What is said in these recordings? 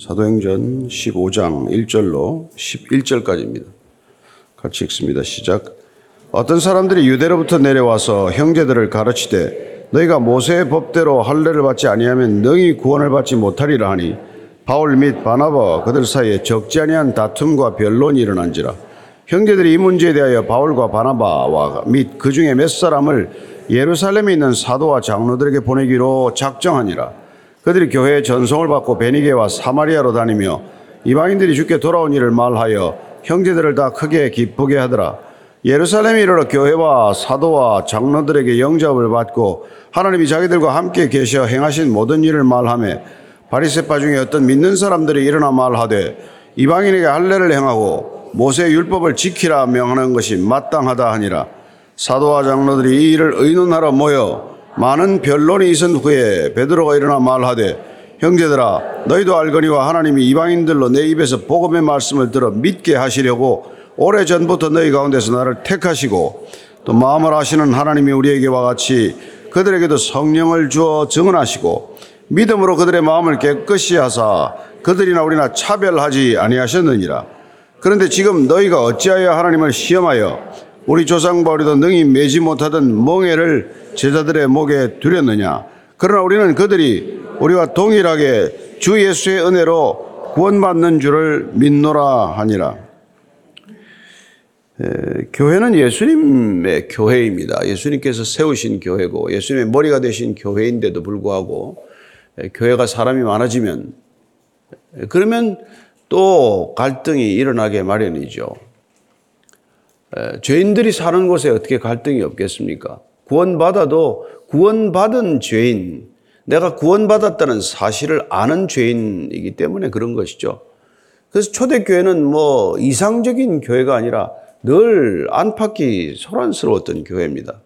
사도행전 15장 1절로 11절까지입니다. 같이 읽습니다. 시작. 어떤 사람들이 유대로부터 내려와서 형제들을 가르치되 너희가 모세의 법대로 할례를 받지 아니하면 능히 구원을 받지 못하리라 하니 바울 및 바나바 그들 사이에 적지 아니한 다툼과 변론이 일어난지라 형제들이 이 문제에 대하여 바울과 바나바와 및 그 중에 몇 사람을 예루살렘에 있는 사도와 장로들에게 보내기로 작정하니라 그들이 교회의 전송을 받고 베니게와 사마리아로 다니며 이방인들이 주께 돌아온 일을 말하여 형제들을 다 크게 기쁘게 하더라. 예루살렘에 이르러 교회와 사도와 장로들에게 영접을 받고 하나님이 자기들과 함께 계셔 행하신 모든 일을 말하며 바리새파 중에 어떤 믿는 사람들이 일어나 말하되 이방인에게 할례를 행하고 모세의 율법을 지키라 명하는 것이 마땅하다 하니라. 사도와 장로들이 이 일을 의논하러 모여 많은 변론이 있은 후에 베드로가 일어나 말하되 형제들아 너희도 알거니와 하나님이 이방인들로 내 입에서 복음의 말씀을 들어 믿게 하시려고 오래 전부터 너희 가운데서 나를 택하시고 또 마음을 아시는 하나님이 우리에게와 같이 그들에게도 성령을 주어 증언하시고 믿음으로 그들의 마음을 깨끗이 하사 그들이나 우리나 차별하지 아니하셨느니라. 그런데 지금 너희가 어찌하여 하나님을 시험하여 우리 조상과 우리도 능히 매지 못하던 멍에를 제자들의 목에 두렸느냐? 그러나 우리는 그들이 우리와 동일하게 주 예수의 은혜로 구원받는 줄을 믿노라 하니라. 에, 교회는 예수님의 교회입니다. 예수님께서 세우신 교회고 예수님의 머리가 되신 교회인데도 불구하고 에, 교회가 사람이 많아지면 에, 그러면 또 갈등이 일어나게 마련이죠. 죄인들이 사는 곳에 어떻게 갈등이 없겠습니까? 구원받아도 구원받은 죄인, 내가 구원받았다는 사실을 아는 죄인이기 때문에 그런 것이죠. 그래서 초대교회는 뭐 이상적인 교회가 아니라 늘 안팎이 소란스러웠던 교회입니다.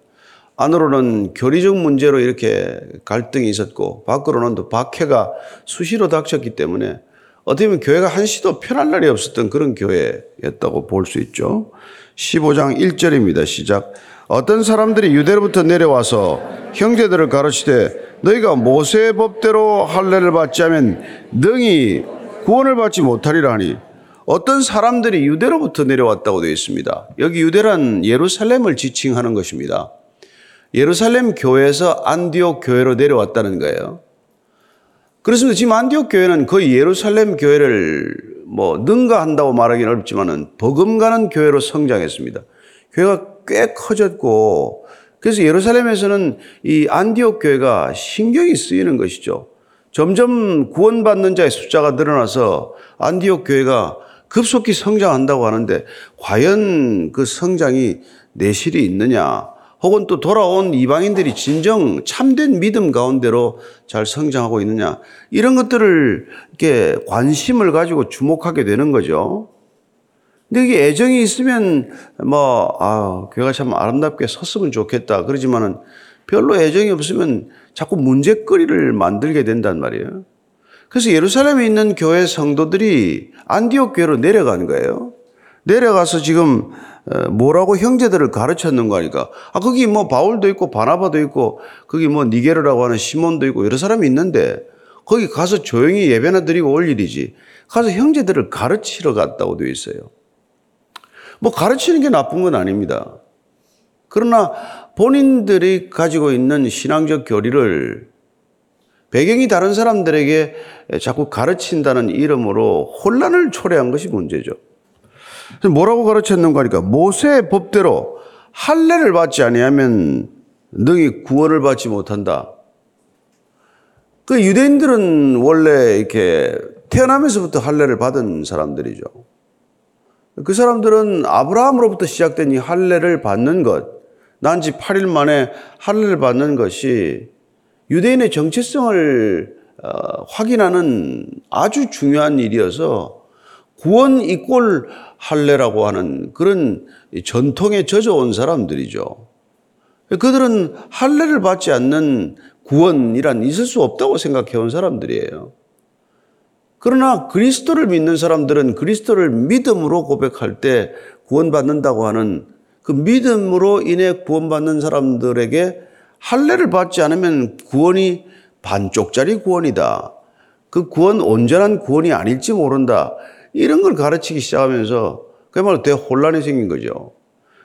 안으로는 교리적 문제로 이렇게 갈등이 있었고, 밖으로는 또 박해가 수시로 닥쳤기 때문에 어떻게 보면 교회가 한시도 편할 날이 없었던 그런 교회였다고 볼 수 있죠. 15장 1절입니다. 시작. 어떤 사람들이 유대로부터 내려와서 형제들을 가르치되 너희가 모세의 법대로 할례를 받지 않으면 능히 구원을 받지 못하리라 하니 어떤 사람들이 유대로부터 내려왔다고 되어 있습니다. 여기 유대란 예루살렘을 지칭하는 것입니다. 예루살렘 교회에서 안디옥 교회로 내려왔다는 거예요. 그렇습니다. 지금 안디옥 교회는 거의 예루살렘 교회를 뭐 능가한다고 말하기는 어렵지만은 버금가는 교회로 성장했습니다. 교회가 꽤 커졌고 그래서 예루살렘에서는 이 안디옥 교회가 신경이 쓰이는 것이죠. 점점 구원받는 자의 숫자가 늘어나서 안디옥 교회가 급속히 성장한다고 하는데 과연 그 성장이 내실이 있느냐? 혹은 또 돌아온 이방인들이 진정 참된 믿음 가운데로 잘 성장하고 있느냐? 이런 것들을 이렇게 관심을 가지고 주목하게 되는 거죠. 근데 이게 애정이 있으면 뭐, 아, 교회가 참 아름답게 섰으면 좋겠다. 그러지만은 별로 애정이 없으면 자꾸 문제거리를 만들게 된단 말이에요. 그래서 예루살렘에 있는 교회 성도들이 안디옥 교회로 내려가는 거예요. 내려가서 지금 어, 뭐라고 형제들을 가르쳤는가 하니까 아 거기 뭐 바울도 있고 바나바도 있고 거기 뭐 니게르라고 하는 시몬도 있고 여러 사람이 있는데 거기 가서 조용히 예배나 드리고 올 일이지 가서 형제들을 가르치러 갔다고 되어 있어요. 뭐 가르치는 게 나쁜 건 아닙니다. 그러나 본인들이 가지고 있는 신앙적 교리를 배경이 다른 사람들에게 자꾸 가르친다는 이름으로 혼란을 초래한 것이 문제죠. 뭐라고 가르쳤는가 하니까 모세의 법대로 할례를 받지 아니하면 능히 구원을 받지 못한다. 그 유대인들은 원래 이렇게 태어나면서부터 할례를 받은 사람들이죠. 그 사람들은 아브라함으로부터 시작된 이 할례를 받는 것, 난 지 8일 만에 할례를 받는 것이 유대인의 정체성을 어, 확인하는 아주 중요한 일이어서 구원 이꼴 할례라고 하는 그런 전통에 젖어온 사람들이죠. 그들은 할례를 받지 않는 구원이란 있을 수 없다고 생각해 온 사람들이에요. 그러나 그리스도를 믿는 사람들은 그리스도를 믿음으로 고백할 때 구원받는다고 하는 그 믿음으로 인해 구원받는 사람들에게 할례를 받지 않으면 구원이 반쪽짜리 구원이다. 그 구원 온전한 구원이 아닐지 모른다. 이런 걸 가르치기 시작하면서 그야말로 대혼란이 생긴 거죠.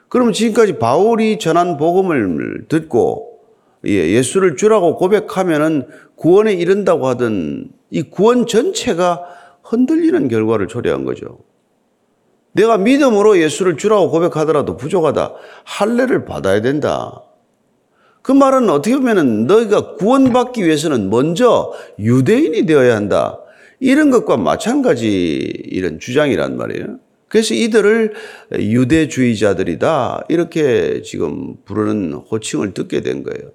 그러면 지금까지 바울이 전한 복음을 듣고 예, 예수를 주라고 고백하면은 구원에 이른다고 하던 이 구원 전체가 흔들리는 결과를 초래한 거죠. 내가 믿음으로 예수를 주라고 고백하더라도 부족하다. 할례를 받아야 된다. 그 말은 어떻게 보면은 너희가 구원받기 위해서는 먼저 유대인이 되어야 한다. 이런 것과 마찬가지 이런 주장이란 말이에요. 그래서 이들을 유대주의자들이다. 이렇게 지금 부르는 호칭을 듣게 된 거예요.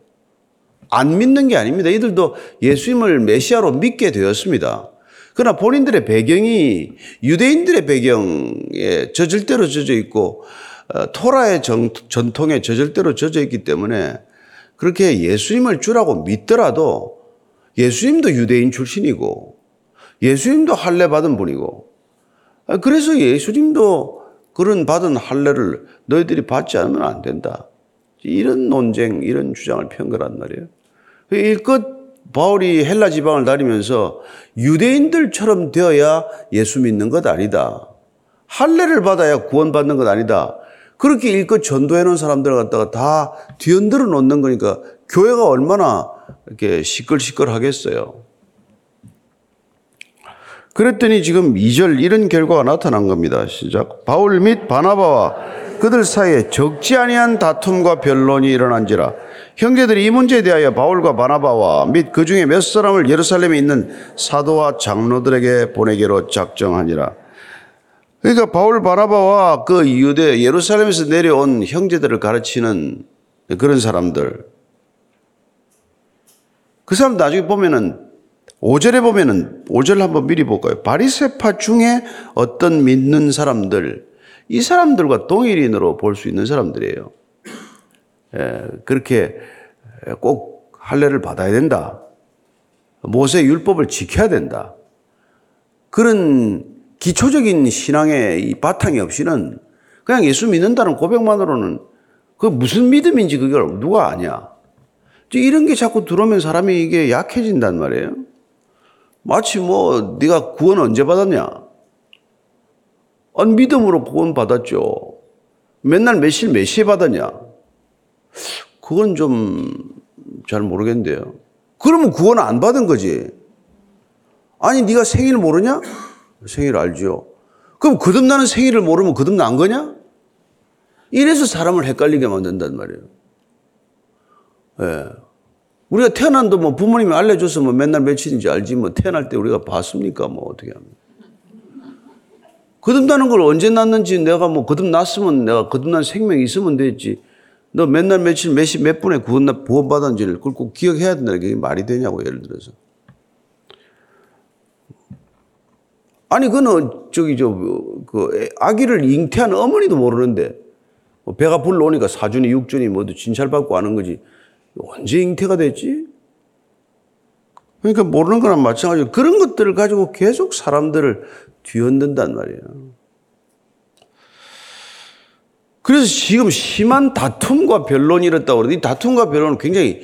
안 믿는 게 아닙니다. 이들도 예수님을 메시아로 믿게 되었습니다. 그러나 본인들의 배경이 유대인들의 배경에 젖을 대로 젖어 있고 어, 토라의 정, 전통에 젖을 대로 젖어 있기 때문에 그렇게 예수님을 주라고 믿더라도 예수님도 유대인 출신이고 예수님도 할례 받은 분이고 아, 그래서 예수님도 그런 받은 할례를 너희들이 받지 않으면 안 된다. 이런 논쟁, 이런 주장을 편 거란 말이에요. 일껏 바울이 헬라 지방을 다니면서 유대인들처럼 되어야 예수 믿는 것 아니다. 할례를 받아야 구원받는 것 아니다. 그렇게 일껏 전도해 놓은 사람들을 갖다가 다 뒤흔들어 놓는 거니까 교회가 얼마나 이렇게 시끌시끌 하겠어요. 그랬더니 지금 2절 이런 결과가 나타난 겁니다. 시작. 바울 및 바나바와 그들 사이에 적지 아니한 다툼과 변론이 일어난지라 형제들이 이 문제에 대하여 바울과 바나바와 및 그 중에 몇 사람을 예루살렘에 있는 사도와 장로들에게 보내기로 작정하니라. 그러니까 바울 바나바와 그 유대 예루살렘에서 내려온 형제들을 가르치는 그런 사람들. 그 사람 나중에 보면은 5절에 보면은 5절 한번 미리 볼까요? 바리세파 중에 어떤 믿는 사람들 이 사람들과 동일인으로 볼 수 있는 사람들이에요. 예, 그렇게 꼭 할례를 받아야 된다. 모세 율법을 지켜야 된다. 그런 기초적인 신앙의 이 바탕이 없이는 그냥 예수 믿는다는 고백만으로는 그 무슨 믿음인지 그걸 누가 아냐. 이런 게 자꾸 들어오면 사람이 이게 약해진단 말이에요. 마치 뭐 네가 구원 언제 받았냐? 안 믿음으로 구원 받았죠. 맨날 몇실 몇 시에 받았냐? 그건 좀 잘 모르겠는데요. 그러면 구원 안 받은 거지. 아니 네가 생일 모르냐? 생일 알죠. 그럼 거듭나는 생일을 모르면 거듭난 거냐? 이래서 사람을 헷갈리게 만든단 말이에요. 예. 우리가 태어난도 뭐 부모님이 알려줘서 뭐 맨날 며칠인지 알지 뭐 태어날 때 우리가 봤습니까? 뭐 어떻게 합니까? 거듭나는 걸 언제 났는지 내가 뭐 거듭났으면 내가 거듭난 생명이 있으면 됐지. 너 맨날 며칠 몇 시 몇 분에 구원, 구원받았는지를 그걸 꼭 기억해야 된다는 게 말이 되냐고 예를 들어서. 아니, 그는 저기 저, 그 아기를 잉태한 어머니도 모르는데 뭐 배가 불러오니까 사준이 육준이 모두 진찰받고 하는 거지. 언제 잉태가 됐지? 그러니까 모르는 거랑 마찬가지로 그런 것들을 가지고 계속 사람들을 뒤흔든단 말이에요. 그래서 지금 심한 다툼과 변론이 일었다고 그러는데 이 다툼과 변론은 굉장히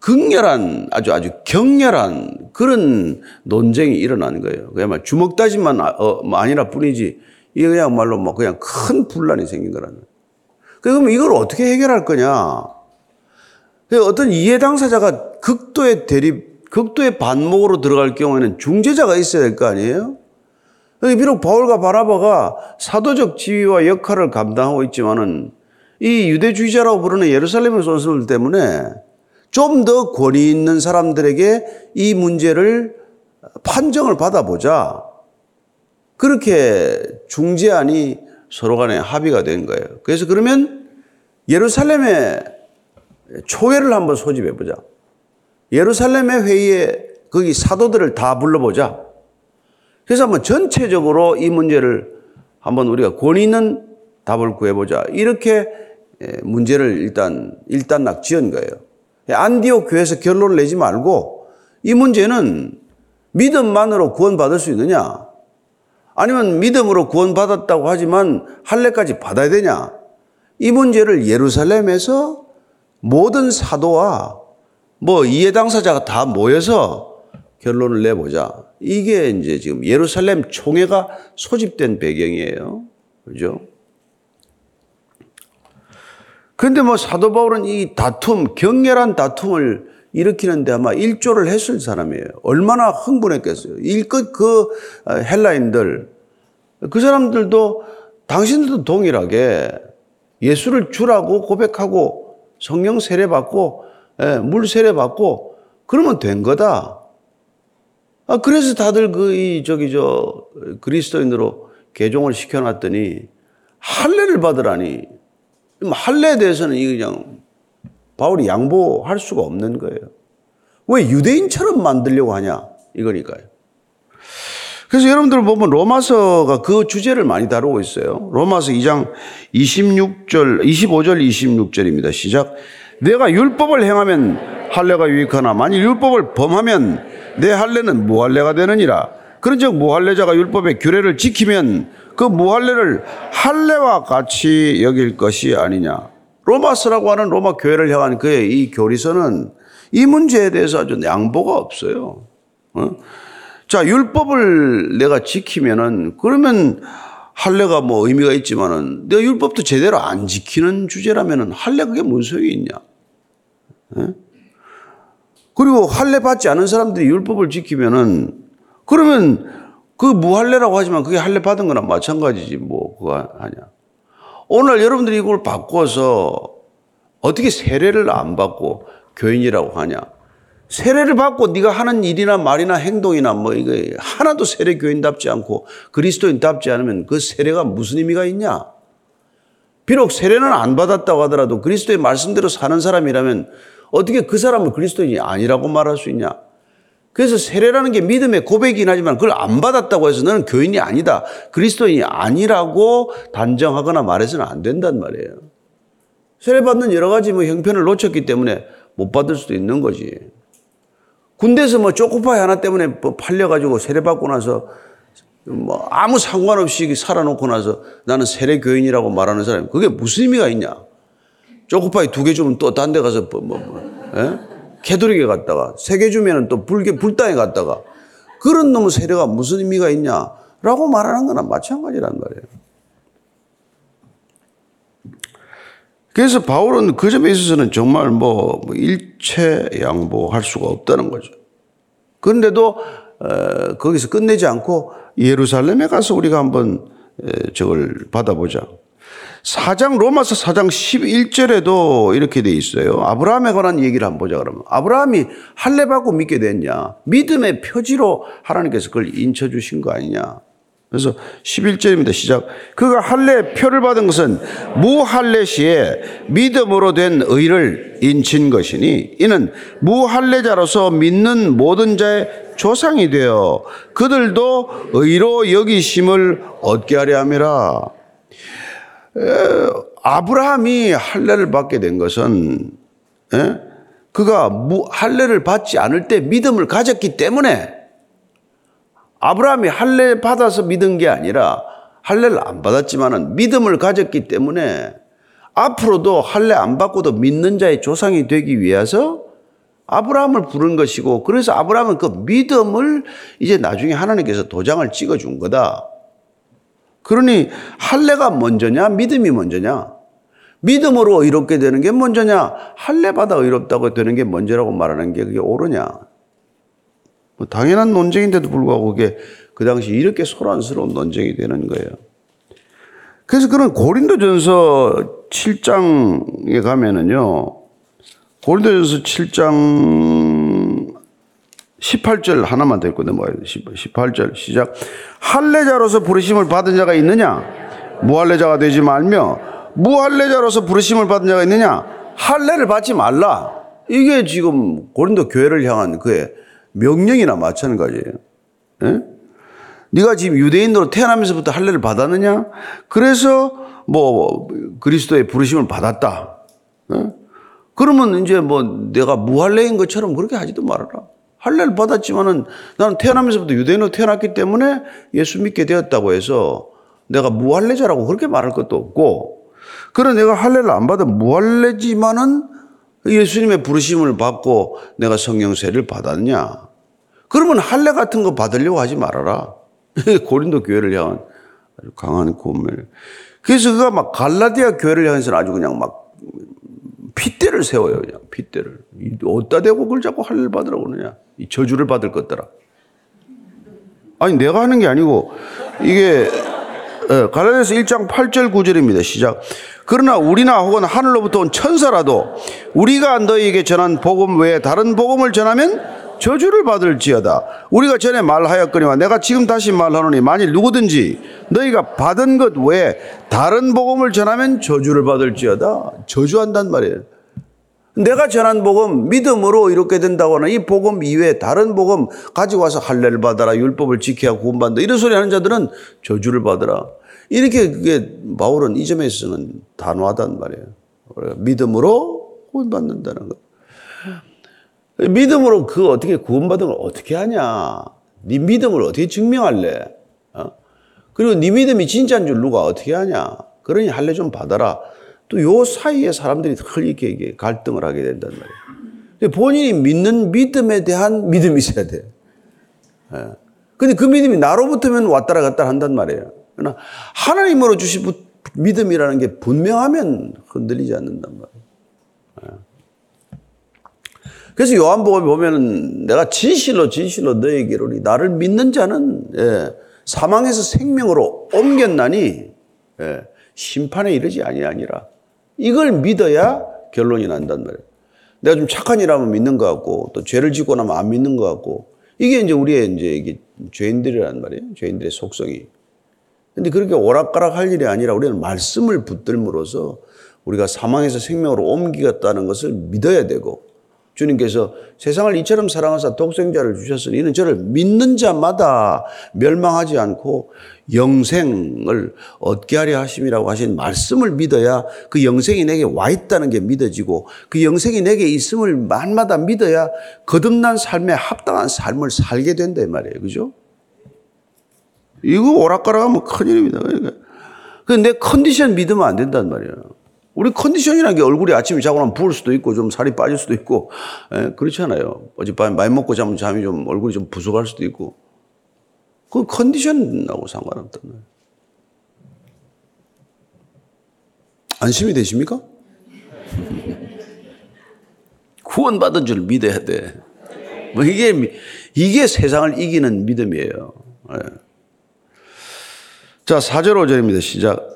극렬한 아주 아주 격렬한 그런 논쟁이 일어나는 거예요. 그야말로 주먹 다짐만 아, 어, 뭐 아니라 뿐이지 이게 그냥말로 뭐 그냥 큰 분란이 생긴 거라는. 그럼 이걸 어떻게 해결할 거냐? 어떤 이해 당사자가 극도의 대립, 극도의 반목으로 들어갈 경우에는 중재자가 있어야 될 거 아니에요? 비록 바울과 바라바가 사도적 지위와 역할을 감당하고 있지만은 이 유대주의자라고 부르는 예루살렘의 소설 때문에 좀 더 권위 있는 사람들에게 이 문제를 판정을 받아보자. 그렇게 중재안이 서로 간에 합의가 된 거예요. 그래서 그러면 예루살렘에 초회를 한번 소집해 보자. 예루살렘의 회의에 거기 사도들을 다 불러보자. 그래서 한번 전체적으로 이 문제를 한번 우리가 권위 있는 답을 구해보자. 이렇게 예, 문제를 일단, 일단락 지은 거예요. 안디옥 교회에서 결론을 내지 말고 이 문제는 믿음만으로 구원받을 수 있느냐? 아니면 믿음으로 구원받았다고 하지만 할례까지 받아야 되냐? 이 문제를 예루살렘에서 모든 사도와 뭐 이해 당사자가 다 모여서 결론을 내보자. 이게 이제 지금 예루살렘 총회가 소집된 배경이에요. 그죠? 그런데 뭐 사도 바울은 이 다툼, 격렬한 다툼을 일으키는데 아마 일조를 했을 사람이에요. 얼마나 흥분했겠어요. 일끝 그 헬라인들, 그 사람들도 당신들도 동일하게 예수를 주라고 고백하고 성령 세례 받고 예, 물 세례 받고 그러면 된 거다. 아, 그래서 다들 그, 이, 저기, 저, 그리스도인으로 개종을 시켜놨더니 할례를 받으라니. 할례에 대해서는 이 그냥 바울이 양보할 수가 없는 거예요. 왜 유대인처럼 만들려고 하냐? 이거니까요. 그래서 여러분들 보면 로마서가 그 주제를 많이 다루고 있어요. 로마서 2장 26절, 25절, 26절입니다. 시작. 내가 율법을 행하면 할례가 유익하나 만일 율법을 범하면 내 할례는 무할례가 되느니라. 그런즉 무할례자가 율법의 규례를 지키면 그 무할례를 할례와 같이 여길 것이 아니냐. 로마서라고 하는 로마 교회를 향한 그의 이 교리서는 이 문제에 대해서 아주 양보가 없어요. 어? 자, 율법을 내가 지키면은 그러면 할례가 뭐 의미가 있지만은 내가 율법도 제대로 안 지키는 주제라면은 할례 그게 무슨 소용이 있냐? 예? 그리고 할례 받지 않은 사람들이 율법을 지키면은 그러면 그 무할례라고 하지만 그게 할례 받은 거나 마찬가지지 뭐 그거 하냐. 오늘 여러분들이 이걸 바꿔서 어떻게 세례를 안 받고 교인이라고 하냐. 세례를 받고 네가 하는 일이나 말이나 행동이나 뭐 이거 하나도 세례 교인답지 않고 그리스도인답지 않으면 그 세례가 무슨 의미가 있냐? 비록 세례는 안 받았다고 하더라도 그리스도의 말씀대로 사는 사람이라면 어떻게 그 사람을 그리스도인이 아니라고 말할 수 있냐? 그래서 세례라는 게 믿음의 고백이긴 하지만 그걸 안 받았다고 해서 너는 교인이 아니다. 그리스도인이 아니라고 단정하거나 말해서는 안 된단 말이에요. 세례받는 여러 가지 뭐 형편을 놓쳤기 때문에 못 받을 수도 있는 거지. 군대에서 뭐 초코파이 하나 때문에 뭐 팔려가지고 세례받고 나서 뭐 아무 상관없이 살아놓고 나서 나는 세례 교인이라고 말하는 사람이 그게 무슨 의미가 있냐? 초코파이 두 개 주면 또 딴 데 가서 뭐, 뭐, 뭐 예? 캐도릭에 갔다가 세 개 주면은 또 불교 불당에 갔다가 그런 놈의 세례가 무슨 의미가 있냐 라고 말하는 거나 마찬가지란 말이에요. 그래서 바울은 그 점에 있어서는 정말 뭐, 뭐 일체 양보할 수가 없다는 거죠. 그런데도 어, 거기서 끝내지 않고 예루살렘에 가서 우리가 한번 저걸 받아보자. 4장 로마서 4장 11절에도 이렇게 돼 있어요. 아브라함에 관한 얘기를 한번 보자 그러면 아브라함이 할례 받고 믿게 됐냐? 믿음의 표지로 하나님께서 그걸 인쳐 주신 거 아니냐? 그래서 11절입니다. 시작. 그가 할례 표를 받은 것은 무할례 시에 믿음으로 된 의를 인친 것이니 이는 무할례자로서 믿는 모든 자의 조상이 되어 그들도 의로 여기심을 얻게 하려 함이라. 아브라함이 할례를 받게 된 것은 에? 그가 할례를 받지 않을 때 믿음을 가졌기 때문에 아브라함이 할례 받아서 믿은 게 아니라 할례를 안 받았지만은 믿음을 가졌기 때문에 앞으로도 할례 안 받고도 믿는 자의 조상이 되기 위해서 아브라함을 부른 것이고 그래서 아브라함은 그 믿음을 이제 나중에 하나님께서 도장을 찍어 준 거다. 그러니 할례가 먼저냐 믿음이 먼저냐? 믿음으로 의롭게 되는 게 먼저냐? 할례 받아 의롭다고 되는 게 먼저라고 말하는 게 그게 옳으냐? 뭐 당연한 논쟁인데도 불구하고 그게 그 당시 이렇게 소란스러운 논쟁이 되는 거예요. 그래서 그런 고린도전서 7장에 가면은요. 고린도전서 7장 18절 하나만 데리고 넘어가야 돼. 18절 시작. 할례자로서 부르심을 받은 자가 있느냐? 무할례자가 되지 말며 무할례자로서 부르심을 받은 자가 있느냐? 할례를 받지 말라. 이게 지금 고린도 교회를 향한 그의 명령이나 마찬가지예요. 예? 네가 지금 유대인으로 태어나면서부터 할례를 받았느냐? 그래서 뭐 그리스도의 부르심을 받았다. 예? 그러면 이제 뭐 내가 무할례인 것처럼 그렇게 하지도 말아라. 할례를 받았지만은 나는 태어나면서부터 유대인으로 태어났기 때문에 예수 믿게 되었다고 해서 내가 무할례자라고 그렇게 말할 것도 없고 그래 내가 할례를 안 받아 무할례지만은 예수님의 부르심을 받고 내가 성령세를 받았냐? 그러면 할례 같은 거 받으려고 하지 말아라. 고린도 교회를 향한 아주 강한 고문. 그래서 그가 막 갈라디아 교회를 향해서는 아주 그냥 막 핏대를 세워요. 그냥 핏대를. 어디다 대고 그걸 자꾸 할례를 받으라고 그러냐. 이 저주를 받을 것더라. 아니 내가 하는 게 아니고 이게 예, 갈라디아서 1장 8절 9절입니다. 시작. 그러나 우리나 혹은 하늘로부터 온 천사라도 우리가 너희에게 전한 복음 외에 다른 복음을 전하면 저주를 받을지어다. 우리가 전에 말하였거니와 내가 지금 다시 말하노니 만일 누구든지 너희가 받은 것 외에 다른 복음을 전하면 저주를 받을지어다. 저주한단 말이에요. 내가 전한 복음 믿음으로 이렇게 된다고 하는 이 복음 이외에 다른 복음 가지고 와서 할례를 받아라 율법을 지켜야 구원받는다 이런 소리 하는 자들은 저주를 받아라. 이렇게 그게 바울은 이 점에 있어서는 단호하단 말이에요. 믿음으로 구원받는다는 거 믿음으로 그 어떻게 구원받은 걸 어떻게 하냐? 네 믿음을 어떻게 증명할래? 어? 그리고 네 믿음이 진짜인 줄 누가 어떻게 하냐? 그러니 할례 좀 받아라 또 요 사이에 사람들이 흘리게 갈등을 하게 된단 말이에요. 본인이 믿는 믿음에 대한 믿음이 있어야 돼. 예. 근데 그 믿음이 나로부터면 왔다라 갔다 한단 말이에요. 그러나 하나님으로 주신 믿음이라는 게 분명하면 흔들리지 않는단 말이에요. 예. 그래서 요한복음에 보면은 내가 진실로 진실로 너에게로 나를 믿는 자는 예, 사망에서 생명으로 옮겼나니 예, 심판에 이르지 아니하니라. 이걸 믿어야 결론이 난단 말이에요. 내가 좀 착한 일하면 믿는 것 같고 또 죄를 짓고 나면 안 믿는 것 같고 이게 이제 우리의 이제 이게 죄인들이란 말이에요. 죄인들의 속성이. 근데 그렇게 오락가락 할 일이 아니라 우리는 말씀을 붙들므로써 우리가 사망에서 생명으로 옮기겠다는 것을 믿어야 되고 주님께서 세상을 이처럼 사랑하사 독생자를 주셨으니 이는 저를 믿는 자마다 멸망하지 않고 영생을 얻게 하려 하심이라고 하신 말씀을 믿어야 그 영생이 내게 와 있다는 게 믿어지고 그 영생이 내게 있음을 만마다 믿어야 거듭난 삶에 합당한 삶을 살게 된다 말이에요. 그죠? 이거 오락가락하면 큰일입니다. 그러니까. 내 컨디션 믿으면 안 된단 말이에요. 우리 컨디션이라는 게 얼굴이 아침에 자고 나면 부을 수도 있고 좀 살이 빠질 수도 있고 예, 그렇잖아요. 어젯밤에 많이 먹고 자면 잠이 좀 얼굴이 좀 부족할 수도 있고 그 컨디션하고 상관없단 말이에요. 안심이 되십니까? 구원받은 줄 믿어야 돼. 뭐 이게, 이게 세상을 이기는 믿음이에요. 네. 자, 4절 5절입니다. 시작.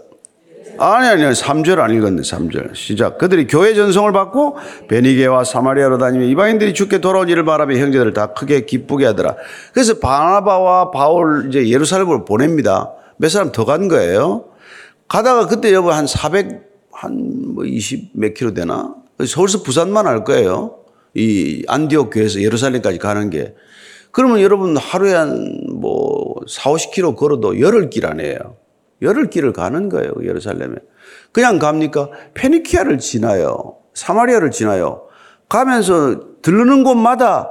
아니, 아니, 3절 안 읽었네, 3절. 시작. 그들이 교회 전성을 받고 베니게와 사마리아로 다니며 이방인들이 죽게 돌아온 일을 바라며 형제들을 다 크게 기쁘게 하더라. 그래서 바나바와 바울 이제 예루살렘으로 보냅니다. 몇 사람 더 간 거예요. 가다가 그때 여보 한 400, 한뭐 20 몇 킬로 되나? 서울서 부산만 할 거예요. 이 안디옥 교회에서 예루살렘까지 가는 게. 그러면 여러분 하루에 한 뭐 4, 50 킬로 걸어도 열흘 길 아니에요. 열흘 길을 가는 거예요, 예루살렘에. 그냥 갑니까? 페니키아를 지나요. 사마리아를 지나요. 가면서 들르는 곳마다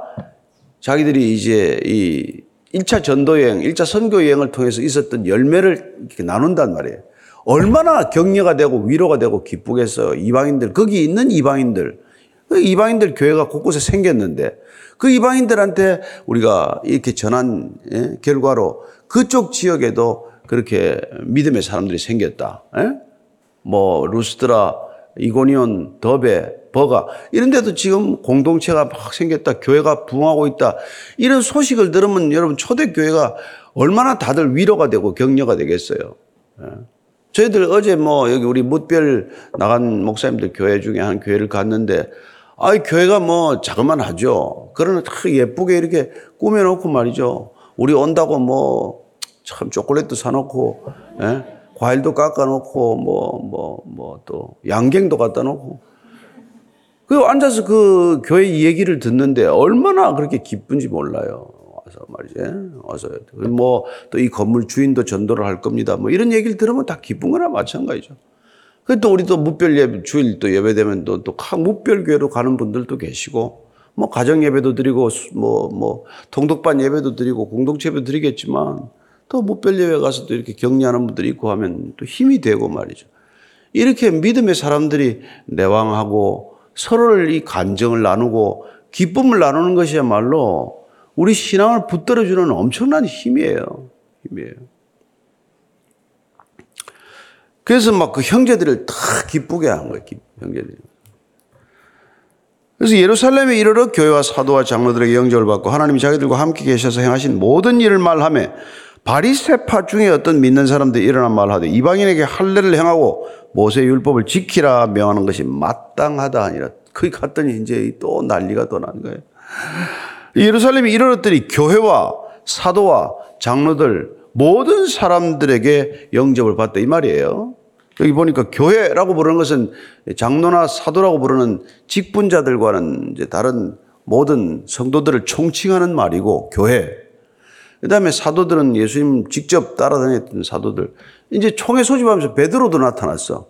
자기들이 이제 이 1차 전도여행, 1차 선교여행을 통해서 있었던 열매를 나눈단 말이에요. 얼마나 격려가 되고 위로가 되고 기쁘겠어요. 이방인들, 거기 있는 이방인들. 그 이방인들 교회가 곳곳에 생겼는데 그 이방인들한테 우리가 이렇게 전한 예, 결과로 그쪽 지역에도 그렇게 믿음의 사람들이 생겼다. 에? 예? 뭐 루스드라, 이고니온, 더베, 버가 이런 데도 지금 공동체가 막 생겼다. 교회가 부흥하고 있다. 이런 소식을 들으면 여러분 초대 교회가 얼마나 다들 위로가 되고 격려가 되겠어요. 에? 예? 저희들 어제 뭐 여기 우리 묻별 나간 목사님들 교회 중에 한 교회를 갔는데 아, 교회가 뭐 자그만 하죠. 그러나 예쁘게 이렇게 꾸며놓고 말이죠. 우리 온다고 뭐 참 초콜릿도 사놓고 예? 과일도 깎아놓고 뭐 뭐 뭐 또 양갱도 갖다 놓고 그 앉아서 그 교회 얘기를 듣는데 얼마나 그렇게 기쁜지 몰라요. 와서 말이지 와서 뭐 또 이 건물 주인도 전도를 할 겁니다. 뭐 이런 얘기를 들으면 다 기쁜 거나 마찬가지죠. 그또 우리 또 무별 예배 주일 또 예배 되면 또또각 무별 교회로 가는 분들도 계시고 뭐 가정 예배도 드리고 뭐뭐 뭐 통독반 예배도 드리고 공동체 예배 드리겠지만 또 무별예배 가서 또 이렇게 격려하는 분들이 있고 하면 또 힘이 되고 말이죠. 이렇게 믿음의 사람들이 내왕하고 서로를 이 간정을 나누고 기쁨을 나누는 것이야말로 우리 신앙을 붙들어주는 엄청난 힘이에요. 힘이에요. 그래서 막 그 형제들을 다 기쁘게 한 거예요. 형제들이. 그래서 예루살렘에 이르러 교회와 사도와 장로들에게 영접을 받고 하나님이 자기들과 함께 계셔서 행하신 모든 일을 말하며 바리세파 중에 어떤 믿는 사람들이 일어난 말하되 이방인에게 할례를 행하고 모세 율법을 지키라 명하는 것이 마땅하다 아니라 거기 갔더니 이제 또 난리가 또 난 거예요. 예루살렘에 이르렀더니 교회와 사도와 장로들 모든 사람들에게 영접을 받다 이 말이에요. 여기 보니까 교회라고 부르는 것은 장로나 사도라고 부르는 직분자들과는 이제 다른 모든 성도들을 총칭하는 말이고 교회. 그 다음에 사도들은 예수님 직접 따라다녔던 사도들. 이제 총회 소집하면서 베드로도 나타났어.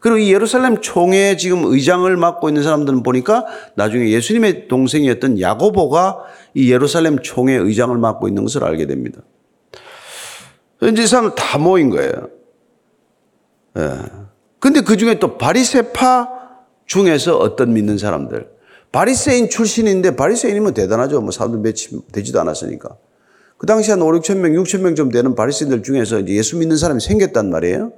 그리고 이 예루살렘 총회 지금 의장을 맡고 있는 사람들은 보니까 나중에 예수님의 동생이었던 야고보가 이 예루살렘 총회 의장을 맡고 있는 것을 알게 됩니다. 이제 이 사람들 다 모인 거예요. 예. 근데 그 중에 또 바리세파 중에서 어떤 믿는 사람들. 바리세인 출신인데 바리세인이면 대단하죠. 뭐 사람들 몇이 되지도 않았으니까. 그 당시 한 5, 6천 명, 6천 명좀 되는 바리세인들 중에서 이제 예수 믿는 사람이 생겼단 말이에요.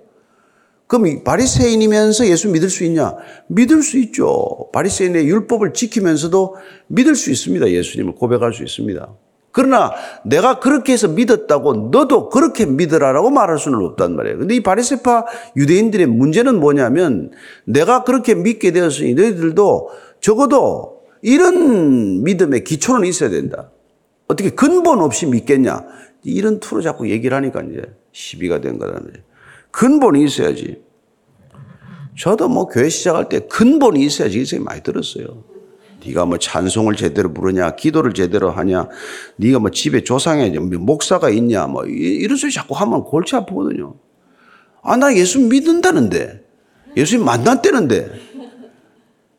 그럼 바리새인이면서 예수 믿을 수 있냐? 믿을 수 있죠. 바리새인의 율법을 지키면서도 믿을 수 있습니다. 예수님을 고백할 수 있습니다. 그러나 내가 그렇게 해서 믿었다고 너도 그렇게 믿으라라고 말할 수는 없단 말이에요. 근데 이 바리새파 유대인들의 문제는 뭐냐면 내가 그렇게 믿게 되었으니 너희들도 적어도 이런 믿음의 기초는 있어야 된다. 어떻게 근본 없이 믿겠냐? 이런 투로 자꾸 얘기를 하니까 이제 시비가 된 거라는 거죠. 근본이 있어야지. 저도 뭐 교회 시작할 때 근본이 있어야지 이 생각이 많이 들었어요. 네가 뭐 찬송을 제대로 부르냐, 기도를 제대로 하냐, 네가 뭐 집에 조상에 목사가 있냐, 뭐 이런 소리 자꾸 하면 골치 아프거든요. 아, 나 예수 믿는다는데, 예수님 만났다는데,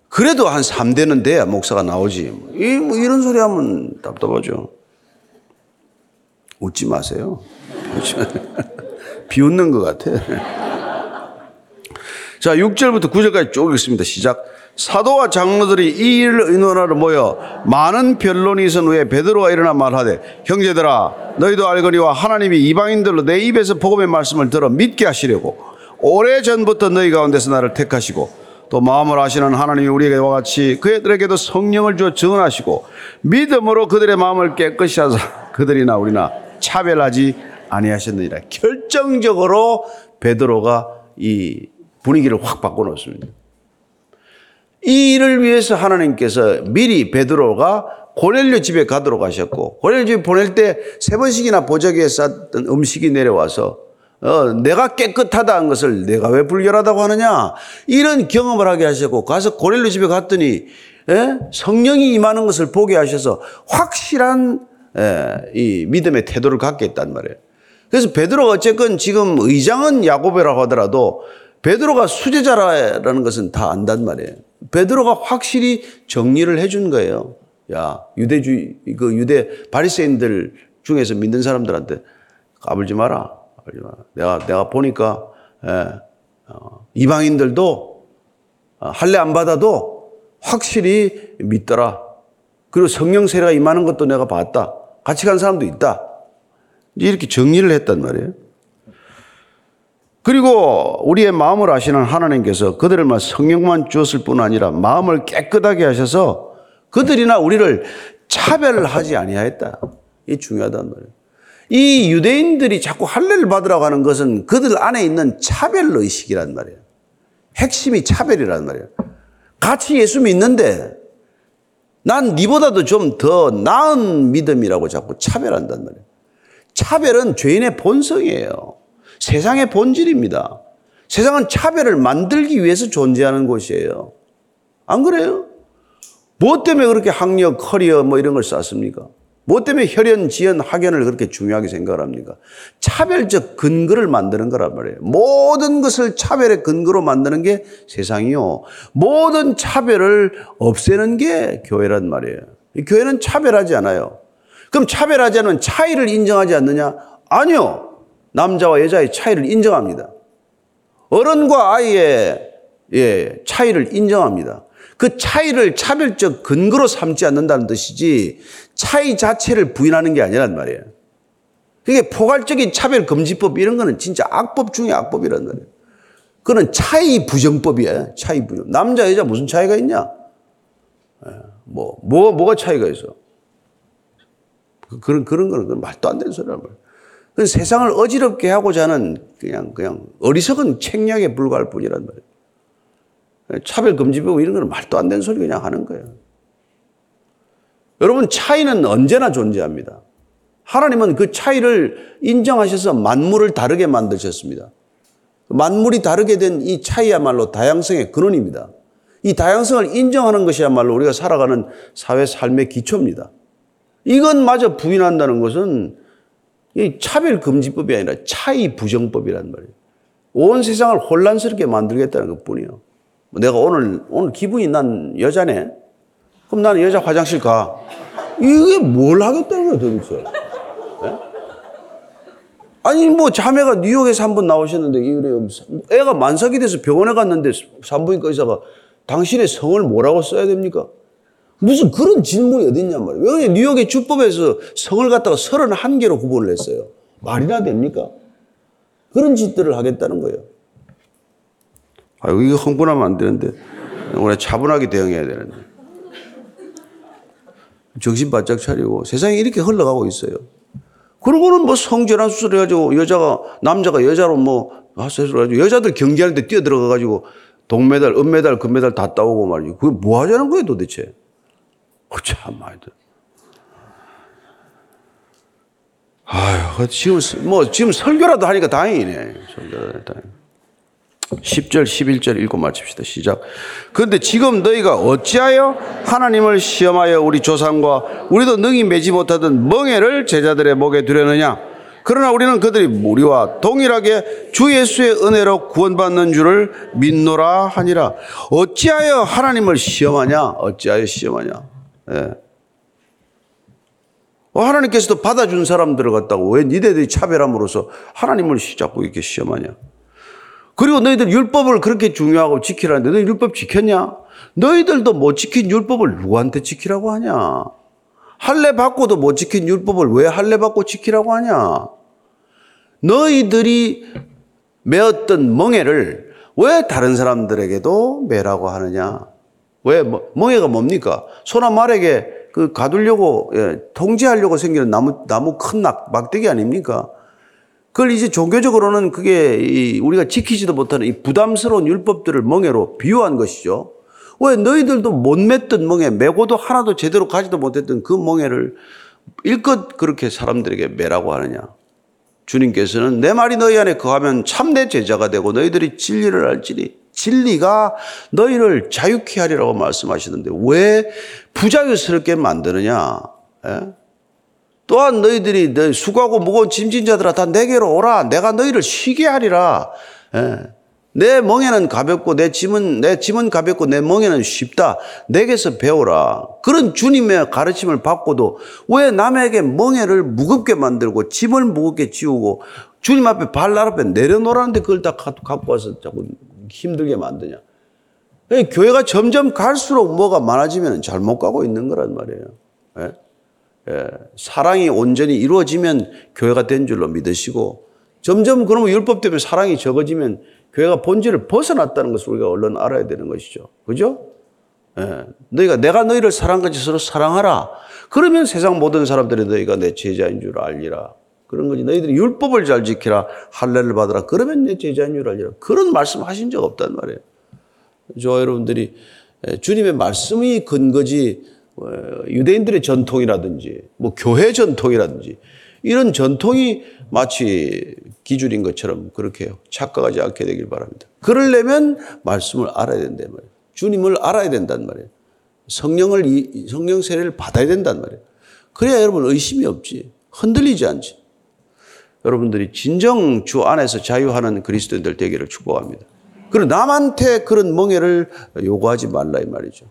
그래도 한 3대는 돼야 목사가 나오지. 이, 뭐 이런 소리 하면 답답하죠. 웃지 마세요. 비웃는 것 같아. 자, 6절부터 9절까지 쭉 읽습니다. 시작. 사도와 장로들이 이 일을 의논하러 모여 많은 변론이 있은 후에 베드로가 일어나 말하되 형제들아 너희도 알거니와 하나님이 이방인들로 내 입에서 복음의 말씀을 들어 믿게 하시려고 오래 전부터 너희 가운데서 나를 택하시고 또 마음을 아시는 하나님이 우리에게와 같이 그들에게도 성령을 주어 증언하시고 믿음으로 그들의 마음을 깨끗이 하사 그들이나 우리나 차별하지 아니하셨느니라 결정적으로 베드로가 이 분위기를 확 바꿔놓습니다. 이 일을 위해서 하나님께서 미리 베드로가 고넬료 집에 가도록 하셨고 고넬료 집에 보낼 때 세 번씩이나 보자기에 쌌던 음식이 내려와서 어, 내가 깨끗하다는 것을 내가 왜 불결하다고 하느냐 이런 경험을 하게 하셨고 가서 고넬료 집에 갔더니 에? 예? 성령이 임하는 것을 보게 하셔서 확실한 이 믿음의 태도를 갖게 했단 말이에요. 그래서 베드로가 어쨌건 지금 의장은 야고보라고 하더라도 베드로가 수제자라는 것은 다 안단 말이에요. 베드로가 확실히 정리를 해준 거예요. 야, 유대주의, 그 유대 바리새인들 중에서 믿는 사람들한테 까불지 마라. 까불지 마라. 내가, 내가 보니까, 예, 어, 이방인들도 어, 할례 안 받아도 확실히 믿더라. 그리고 성령 세례가 임하는 것도 내가 봤다. 같이 간 사람도 있다. 이렇게 정리를 했단 말이에요. 그리고 우리의 마음을 아시는 하나님께서 그들을 성령만 주었을 뿐 아니라 마음을 깨끗하게 하셔서 그들이나 우리를 차별하지 아니하였다. 이 중요하단 말이에요. 이 유대인들이 자꾸 할례를 받으라고 하는 것은 그들 안에 있는 차별 의식이란 말이에요. 핵심이 차별이란 말이에요. 같이 예수 믿는데 난 니보다도 좀 더 나은 믿음이라고 자꾸 차별한단 말이에요. 차별은 죄인의 본성이에요. 세상의 본질입니다. 세상은 차별을 만들기 위해서 존재하는 곳이에요. 안 그래요? 무엇 때문에 그렇게 학력, 커리어 뭐 이런 걸 쌓습니까? 무엇 때문에 혈연, 지연, 학연을 그렇게 중요하게 생각을 합니까? 차별적 근거를 만드는 거란 말이에요. 모든 것을 차별의 근거로 만드는 게 세상이요. 모든 차별을 없애는 게 교회란 말이에요. 교회는 차별하지 않아요. 그럼 차별하지 않으면 차이를 인정하지 않느냐? 아니요. 남자와 여자의 차이를 인정합니다. 어른과 아이의 예, 차이를 인정합니다. 그 차이를 차별적 근거로 삼지 않는다는 뜻이지 차이 자체를 부인하는 게 아니란 말이에요. 그게 포괄적인 차별금지법 이런 거는 진짜 악법 중에 악법이란 말이에요. 그는 차이 부정법이에요. 차이 부정. 남자, 여자 무슨 차이가 있냐? 예, 뭐, 뭐, 뭐가 차이가 있어? 그, 그런, 그런 거는 말도 안 되는 소리란 말이에요. 그 세상을 어지럽게 하고자 하는 그냥, 그냥 어리석은 책략에 불과할 뿐이란 말이에요. 예, 차별금지법 이런 거는 말도 안 되는 소리 그냥 하는 거예요. 여러분, 차이는 언제나 존재합니다. 하나님은 그 차이를 인정하셔서 만물을 다르게 만드셨습니다. 만물이 다르게 된 이 차이야말로 다양성의 근원입니다. 이 다양성을 인정하는 것이야말로 우리가 살아가는 사회 삶의 기초입니다. 이것마저 부인한다는 것은 차별금지법이 아니라 차이 부정법이란 말이에요. 온 세상을 혼란스럽게 만들겠다는 것 뿐이에요. 내가 오늘, 오늘 기분이 난 여자네? 그럼 나는 여자 화장실 가. 이게 뭘 하겠다는 거야, 도대체. 아니 뭐 자매가 뉴욕에서 한 번 나오셨는데. 애가 만삭이 돼서 병원에 갔는데 산부인과 의사가 당신의 성을 뭐라고 써야 됩니까? 무슨 그런 질문이 어딨냔 말이에요. 왜 뉴욕의 주법에서 성을 갖다가 31개로 구분을 했어요. 말이나 됩니까? 그런 짓들을 하겠다는 거예요. 아, 이거 흥분하면 안 되는데. 우리 차분하게 대응해야 되는데. 정신 바짝 차리고 세상이 이렇게 흘러가고 있어요. 그러고는 뭐 성전환 수술 해가지고 여자가, 남자가 여자로 뭐, 하수술 해가지고 여자들 경기할 때 뛰어 들어가가지고 동메달, 은메달, 금메달 다 따오고 말이지. 그게 뭐 하자는 거예요 도대체. 어, 참, 말들. 아유, 지금, 뭐, 지금 설교라도 하니까 다행이네. 설교라도 다행. 10절, 11절 읽고 마칩시다. 시작. 그런데 지금 너희가 어찌하여 하나님을 시험하여 우리 조상과 우리도 능히 매지 못하던 멍해를 제자들의 목에 두려느냐? 그러나 우리는 그들이 우리와 동일하게 주 예수의 은혜로 구원받는 줄을 믿노라 하니라. 어찌하여 하나님을 시험하냐? 어찌하여 시험하냐? 예. 어, 하나님께서도 받아준 사람들을 갖다가 왜 니네들이 차별함으로써 하나님을 자꾸 이렇게 시험하냐? 그리고 너희들 율법을 그렇게 중요하고 지키라는데 너희 율법 지켰냐? 너희들도 못 지킨 율법을 누구한테 지키라고 하냐? 할례 받고도 못 지킨 율법을 왜 할례 받고 지키라고 하냐? 너희들이 메었던 멍해를 왜 다른 사람들에게도 매라고 하느냐? 왜 멍해가 뭡니까? 소나 말에게 그 가두려고 예, 통제하려고 생기는 나무 나무 큰 막대기 아닙니까? 그걸 이제 종교적으로는 그게 우리가 지키지도 못하는 이 부담스러운 율법들을 멍해로 비유한 것이죠. 왜 너희들도 못 맺던 멍해, 메고도 하나도 제대로 가지도 못했던 그 멍해를 일껏 그렇게 사람들에게 매라고 하느냐. 주님께서는 내 말이 너희 안에 거하면 참내 제자가 되고 너희들이 진리를 알지니 진리가 너희를 자유케 하리라고 말씀하시는데 왜 부자유스럽게 만드느냐? 예? 또한 너희들이 너 수고하고 무거운 짐진 자들아 다 내게로 오라. 내가 너희를 쉬게 하리라. 예. 내 멍에는 가볍고 내 짐은 내 짐은 가볍고 내 멍에는 쉽다. 내게서 배우라. 그런 주님의 가르침을 받고도 왜 남에게 멍에를 무겁게 만들고 짐을 무겁게 지우고 주님 앞에 발날 앞에 내려놓으라는데 그걸 다 갖고 와서 자꾸 힘들게 만드냐. 교회가 점점 갈수록 뭐가 많아지면 잘 못 가고 있는 거란 말이에요. 예? 예, 사랑이 온전히 이루어지면 교회가 된 줄로 믿으시고 점점 그러면 율법 때문에 사랑이 적어지면 교회가 본질을 벗어났다는 것을 우리가 얼른 알아야 되는 것이죠. 그죠? 예, 너희가 내가 너희를 사랑같이 서로 사랑하라. 그러면 세상 모든 사람들이 너희가 내 제자인 줄 알리라. 그런 거지. 너희들이 율법을 잘 지키라. 할례를 받으라. 그러면 내 제자인 줄 알리라. 그런 말씀 하신 적 없단 말이에요. 저 여러분들이 예, 주님의 말씀이 근거지 어, 유대인들의 전통이라든지 뭐 교회 전통이라든지 이런 전통이 마치 기준인 것처럼 그렇게 착각하지 않게 되길 바랍니다. 그러려면 말씀을 알아야 된단 말이에요. 주님을 알아야 된단 말이에요. 성령을 성령 세례를 받아야 된단 말이에요. 그래야 여러분 의심이 없지. 흔들리지 않지. 여러분들이 진정 주 안에서 자유하는 그리스도인들 되기를 축복합니다. 그리고 남한테 그런 멍해를 요구하지 말라 이 말이죠.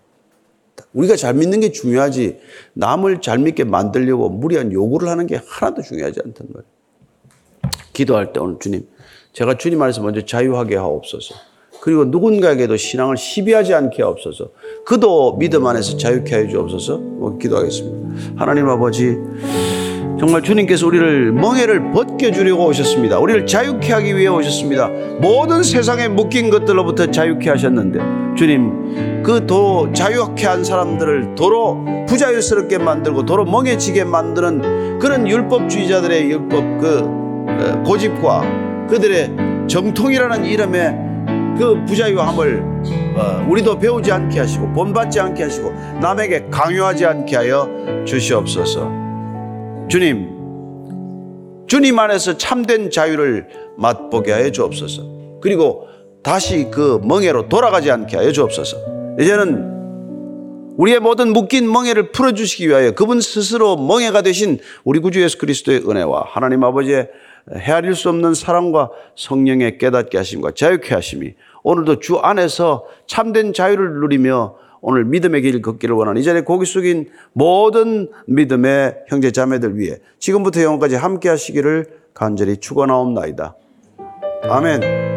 우리가 잘 믿는 게 중요하지 남을 잘 믿게 만들려고 무리한 요구를 하는 게 하나도 중요하지 않단 말이에요. 기도할 때 오늘 주님, 제가 주님 안에서 먼저 자유하게 하옵소서. 그리고 누군가에게도 신앙을 시비하지 않게 하옵소서. 그도 믿음 안에서 자유케 하여 주옵소서. 뭐 기도하겠습니다. 하나님 아버지 정말 주님께서 우리를 멍해를 벗겨주려고 오셨습니다. 우리를 자유케 하기 위해 오셨습니다. 모든 세상에 묶인 것들로부터 자유케 하셨는데 주님 그 도 자유케 한 사람들을 도로 부자유스럽게 만들고 도로 멍해지게 만드는 그런 율법주의자들의 율법 그 어, 고집과 그들의 정통이라는 이름의 그 부자유함을 어, 우리도 배우지 않게 하시고 본받지 않게 하시고 남에게 강요하지 않게 하여 주시옵소서. 주님, 주님 안에서 참된 자유를 맛보게 하여 주옵소서. 그리고 다시 그 멍해로 돌아가지 않게 하여 주옵소서. 이제는 우리의 모든 묶인 멍해를 풀어주시기 위하여 그분 스스로 멍해가 되신 우리 구주 예수 그리스도의 은혜와 하나님 아버지의 헤아릴 수 없는 사랑과 성령의 깨닫게 하심과 자유케 하심이 오늘도 주 안에서 참된 자유를 누리며 오늘 믿음의 길 걷기를 원하는 이 자리에 고기 숙인 모든 믿음의 형제 자매들 위해 지금부터 영원까지 함께 하시기를 간절히 축원하옵나이다. 아멘.